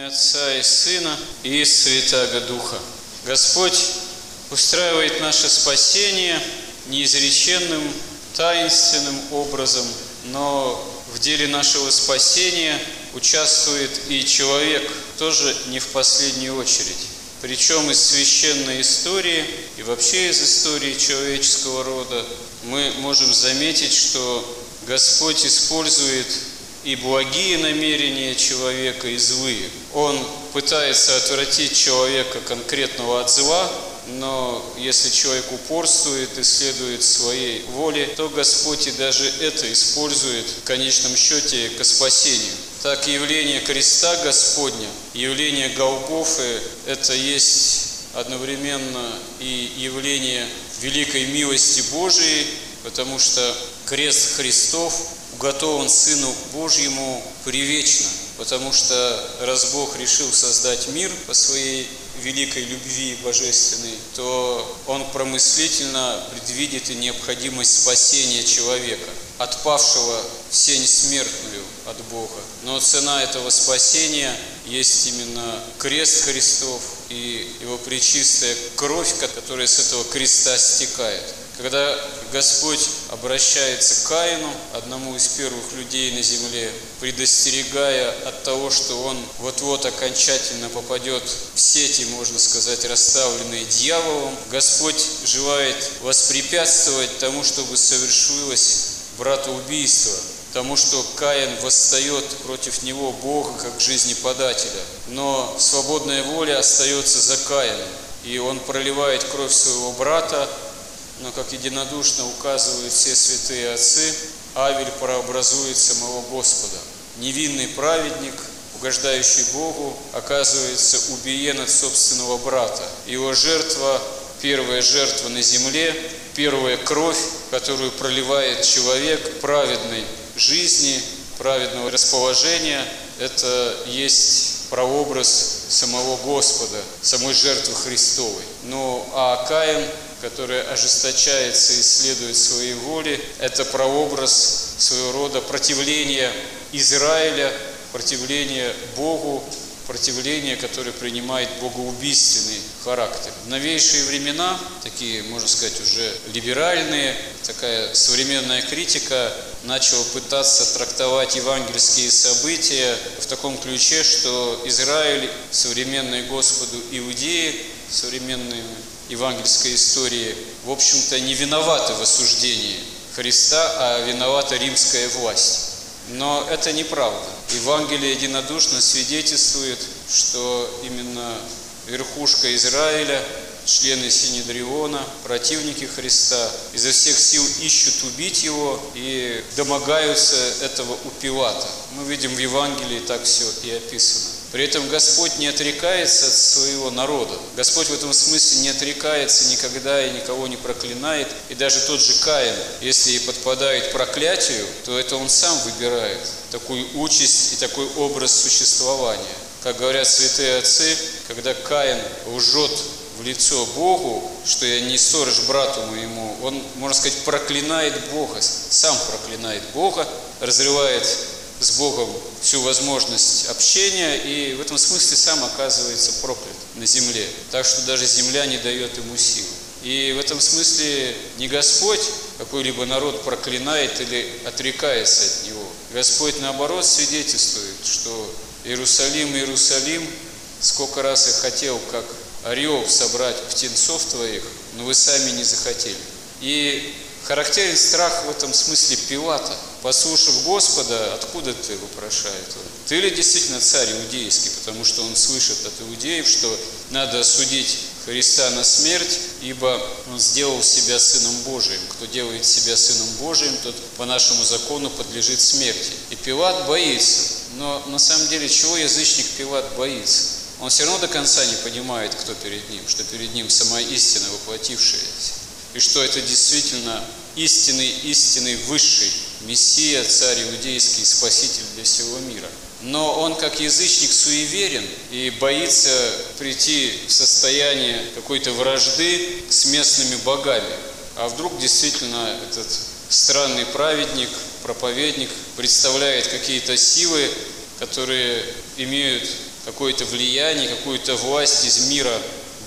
имя Отца и Сына и Святаго Духа. Господь устраивает наше спасение неизреченным, таинственным образом, но в деле нашего спасения участвует и человек, тоже не в последнюю очередь. Причем из священной истории и вообще из истории человеческого рода мы можем заметить, что Господь использует и благие намерения человека, и злые. Он пытается отвратить человека конкретного от зла, но если человек упорствует и следует своей воле, то Господь и даже это использует в конечном счете к спасению. Так явление креста Господня, явление Голгофы – это есть одновременно и явление великой милости Божией, потому что крест Христов уготован Сыну Божьему привечно, потому что раз Бог решил создать мир по своей великой любви божественной, то Он промыслительно предвидит и необходимость спасения человека, отпавшего в сень смертную от Бога. Но цена этого спасения есть именно крест Христов и Его пречистая кровь, которая с этого креста стекает. Когда Господь обращается к Каину, одному из первых людей на земле, предостерегая от того, что он вот-вот окончательно попадет в сети, можно сказать, расставленные дьяволом, Господь желает воспрепятствовать тому, чтобы совершилось братоубийство, тому, что Каин восстает против него Бога как жизнеподателя. Но свободная воля остается за Каином, и он проливает кровь своего брата, но, как единодушно указывают все святые отцы, Авель прообразует самого Господа. Невинный праведник, угождающий Богу, оказывается убиен от собственного брата. Его жертва, первая жертва на земле, первая кровь, которую проливает человек праведной жизни, праведного расположения, это есть прообраз самого Господа, самой жертвы Христовой. Ну, а Каин которая ожесточается и следует своей воле, это прообраз своего рода противления Израиля, противления Богу, противление, которое принимает богоубийственный характер. В новейшие времена, такие, можно сказать, уже либеральные, такая современная критика начала пытаться трактовать евангельские события в таком ключе, что Израиль, современный Господу Иудеи, современные евангельской истории, в общем-то, не виноваты в осуждении Христа, а виновата римская власть. Но это неправда. Евангелие единодушно свидетельствует, что именно верхушка Израиля, члены Синедриона, противники Христа, изо всех сил ищут убить его и домогаются этого у Пилата. Мы видим в Евангелии так все и описано. При этом Господь не отрекается от своего народа. Господь в этом смысле не отрекается никогда и никого не проклинает. И даже тот же Каин, если и подпадает проклятию, то это он сам выбирает такую участь и такой образ существования. Как говорят святые отцы, когда Каин лжет в лицо Богу, что я не сторож брату моему, он, можно сказать, проклинает Бога, сам проклинает Бога, разрывает с Богом всю возможность общения и в этом смысле сам оказывается проклят на земле. Так что даже земля не дает ему сил. И в этом смысле не Господь какой-либо народ проклинает или отрекается от него. Господь наоборот свидетельствует, что Иерусалим, Иерусалим, сколько раз я хотел, как орел собрать птенцов твоих, но вы сами не захотели. И характерен страх в этом смысле Пилата – послушав Господа, откуда ты вопрошает? Ты ли действительно царь иудейский? Потому что он слышит от иудеев, что надо осудить Христа на смерть, ибо он сделал себя Сыном Божиим. Кто делает себя Сыном Божиим, тот по нашему закону подлежит смерти. И Пилат боится. Но на самом деле, чего язычник Пилат боится? Он все равно до конца не понимает, кто перед ним, что перед ним сама истина, воплотившаяся. И что это действительно истинный, истинный высший Мессия, царь иудейский, спаситель для всего мира. Но он как язычник суеверен и боится прийти в состояние какой-то вражды с местными богами. А вдруг действительно этот странный праведник, проповедник представляет какие-то силы, которые имеют какое-то влияние, какую-то власть из мира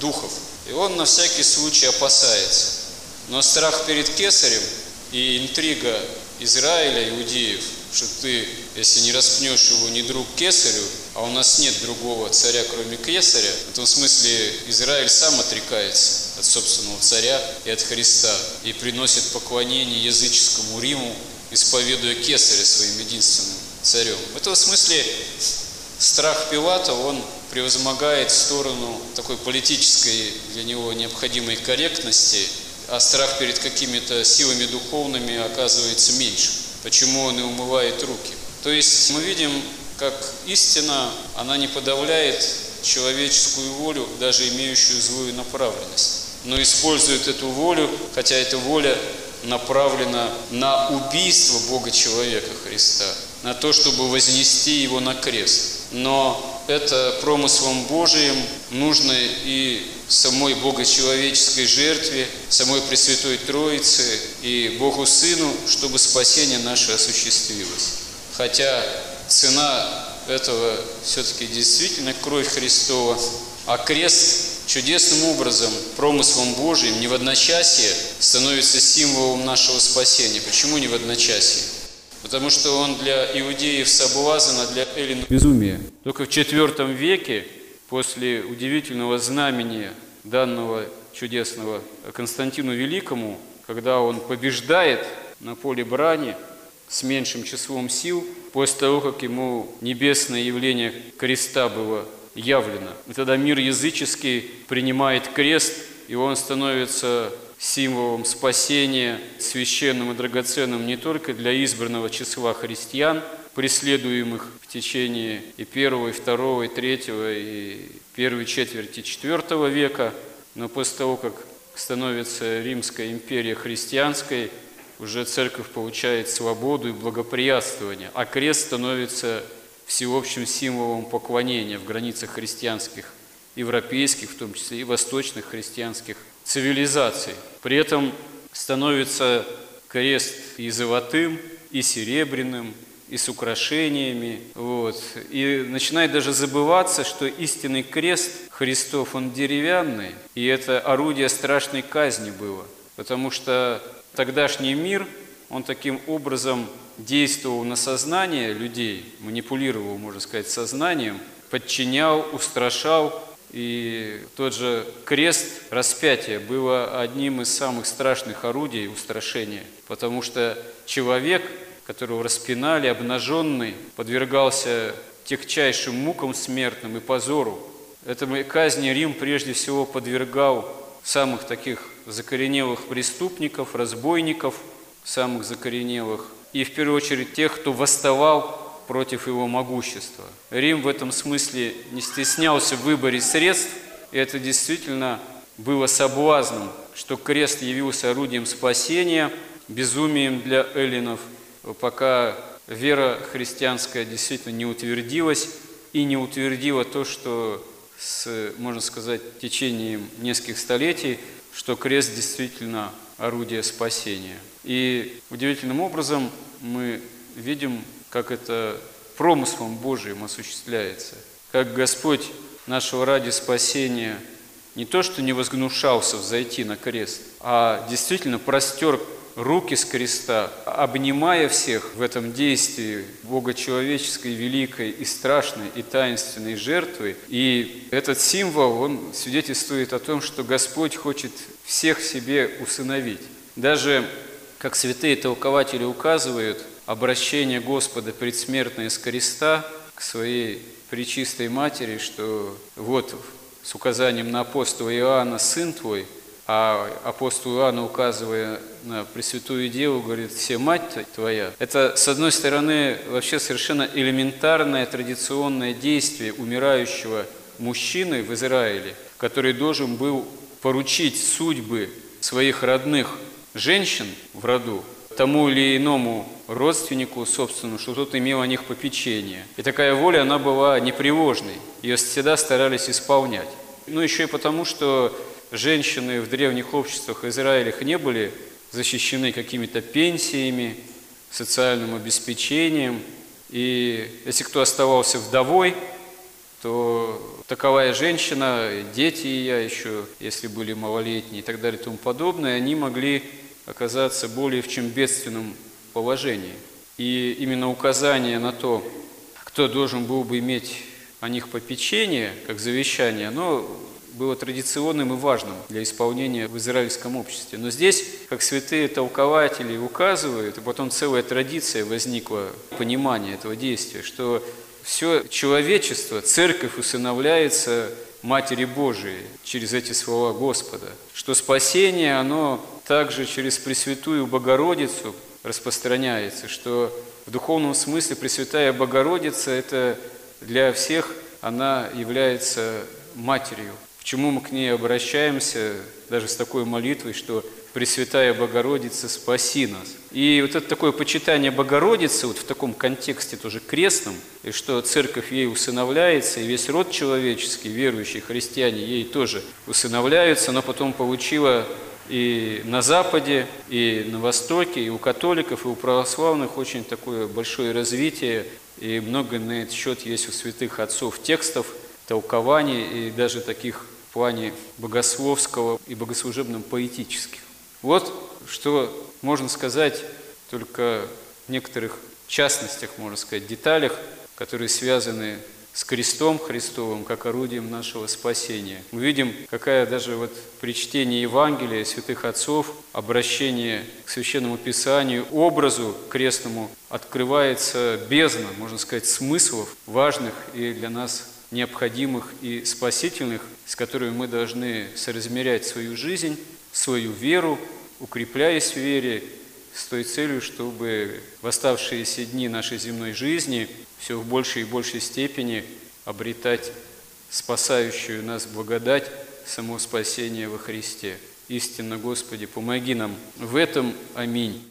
духов. И он на всякий случай опасается. Но страх перед кесарем и интрига Израиля, иудеев, что ты, если не распнешь его, не друг кесарю, а у нас нет другого царя, кроме кесаря, в этом смысле Израиль сам отрекается от собственного царя и от Христа и приносит поклонение языческому Риму, исповедуя кесаря своим единственным царем. В этом смысле страх Пилата, он превозмогает сторону такой политической для него необходимой корректности, а страх перед какими-то силами духовными оказывается меньше. Почему он и умывает руки. То есть мы видим, как истина, она не подавляет человеческую волю, даже имеющую злую направленность, но использует эту волю, хотя эта воля направлена на убийство Бога человека Христа, на то, чтобы вознести его на крест. Но это промыслом Божиим нужно и самой богочеловеческой жертве, самой Пресвятой Троице и Богу Сыну, чтобы спасение наше осуществилось. Хотя цена этого все-таки действительно кровь Христова, а крест чудесным образом, промыслом Божиим, не в одночасье становится символом нашего спасения. Почему не в одночасье? Потому что он для иудеев соблазн, а для эллинов безумие. Только в IV веке, после удивительного знамения, данного чудесного Константину Великому, когда он побеждает на поле брани с меньшим числом сил, после того, как ему небесное явление креста было явлено. И тогда мир языческий принимает крест, и он становится символом спасения, священным и драгоценным не только для избранного числа христиан, преследуемых в течение и первого, и второго, и третьего, и первой четверти четвертого века, но после того, как становится Римская империя христианской, уже церковь получает свободу и благоприятствование, а крест становится всеобщим символом поклонения в границах христианских, европейских, в том числе и восточных христианских цивилизаций. При этом становится крест и золотым, и серебряным, и с украшениями. Вот. И начинает даже забываться, что истинный крест Христов, он деревянный, и это орудие страшной казни было. Потому что тогдашний мир, он таким образом действовал на сознание людей, манипулировал, можно сказать, сознанием, подчинял, устрашал и тот же крест распятия было одним из самых страшных орудий устрашения, потому что человек, которого распинали, обнаженный, подвергался тягчайшим мукам смертным и позору. Этой казни Рим прежде всего подвергал самых таких закоренелых преступников, разбойников, самых закоренелых, и в первую очередь тех, кто восставал против его могущества. Рим в этом смысле не стеснялся в выборе средств, и это действительно было соблазном, что крест явился орудием спасения, безумием для эллинов, пока вера христианская действительно не утвердилась и не утвердила то, что с, можно сказать, течением нескольких столетий, что крест действительно орудие спасения. И удивительным образом мы видим как это промыслом Божиим осуществляется, как Господь нашего ради спасения не то, что не возгнушался взойти на крест, а действительно простер руки с креста, обнимая всех в этом действии богочеловеческой, великой и страшной и таинственной жертвы. И этот символ, он свидетельствует о том, что Господь хочет всех себе усыновить. Даже, как святые толкователи указывают, обращение Господа предсмертное с креста к своей Пречистой Матери, что вот с указанием на апостола Иоанна «Сын твой», а апостол Иоанн, указывая на Пресвятую Деву, говорит, «Все мать твоя». Это, с одной стороны, вообще совершенно элементарное традиционное действие умирающего мужчины в Израиле, который должен был поручить судьбы своих родных женщин в роду тому или иному родственнику собственному, что тот имел о них попечение. И такая воля, она была непривожной, ее всегда старались исполнять. Ну, еще и потому, что женщины в древних обществах Израиля не были защищены какими-то пенсиями, социальным обеспечением. И если кто оставался вдовой, то таковая женщина, дети ее еще, если были малолетние и так далее и тому подобное, они могли оказаться более в чем бедственном положении. И именно указание на то, кто должен был бы иметь о них попечение, как завещание, оно было традиционным и важным для исполнения в израильском обществе. Но здесь, как святые толкователи указывают, и потом целая традиция возникла, понимание этого действия, что все человечество, церковь усыновляется Матери Божией через эти слова Господа, что спасение, оно также через Пресвятую Богородицу распространяется, что в духовном смысле Пресвятая Богородица – это для всех она является матерью. Почему мы к ней обращаемся даже с такой молитвой, что Пресвятая Богородица, спаси нас. И вот это такое почитание Богородицы, вот в таком контексте тоже крестном, и что церковь ей усыновляется, и весь род человеческий, верующие христиане ей тоже усыновляются, но потом получила и на Западе, и на Востоке, и у католиков, и у православных очень такое большое развитие, и много на этот счет есть у святых отцов текстов, толкований, и даже таких плане богословского и богослужебном поэтических. Вот что можно сказать только в некоторых частностях, можно сказать, деталях, которые связаны с крестом Христовым, как орудием нашего спасения. Мы видим, какая даже вот при чтении Евангелия святых отцов, обращение к Священному Писанию, образу крестному открывается бездна, можно сказать, смыслов важных и для нас необходимых и спасительных, с которыми мы должны соразмерять свою жизнь, свою веру, укрепляясь в вере, с той целью, чтобы в оставшиеся дни нашей земной жизни все в большей и большей степени обретать спасающую нас благодать, само спасение во Христе. Истинно, Господи, помоги нам в этом. Аминь.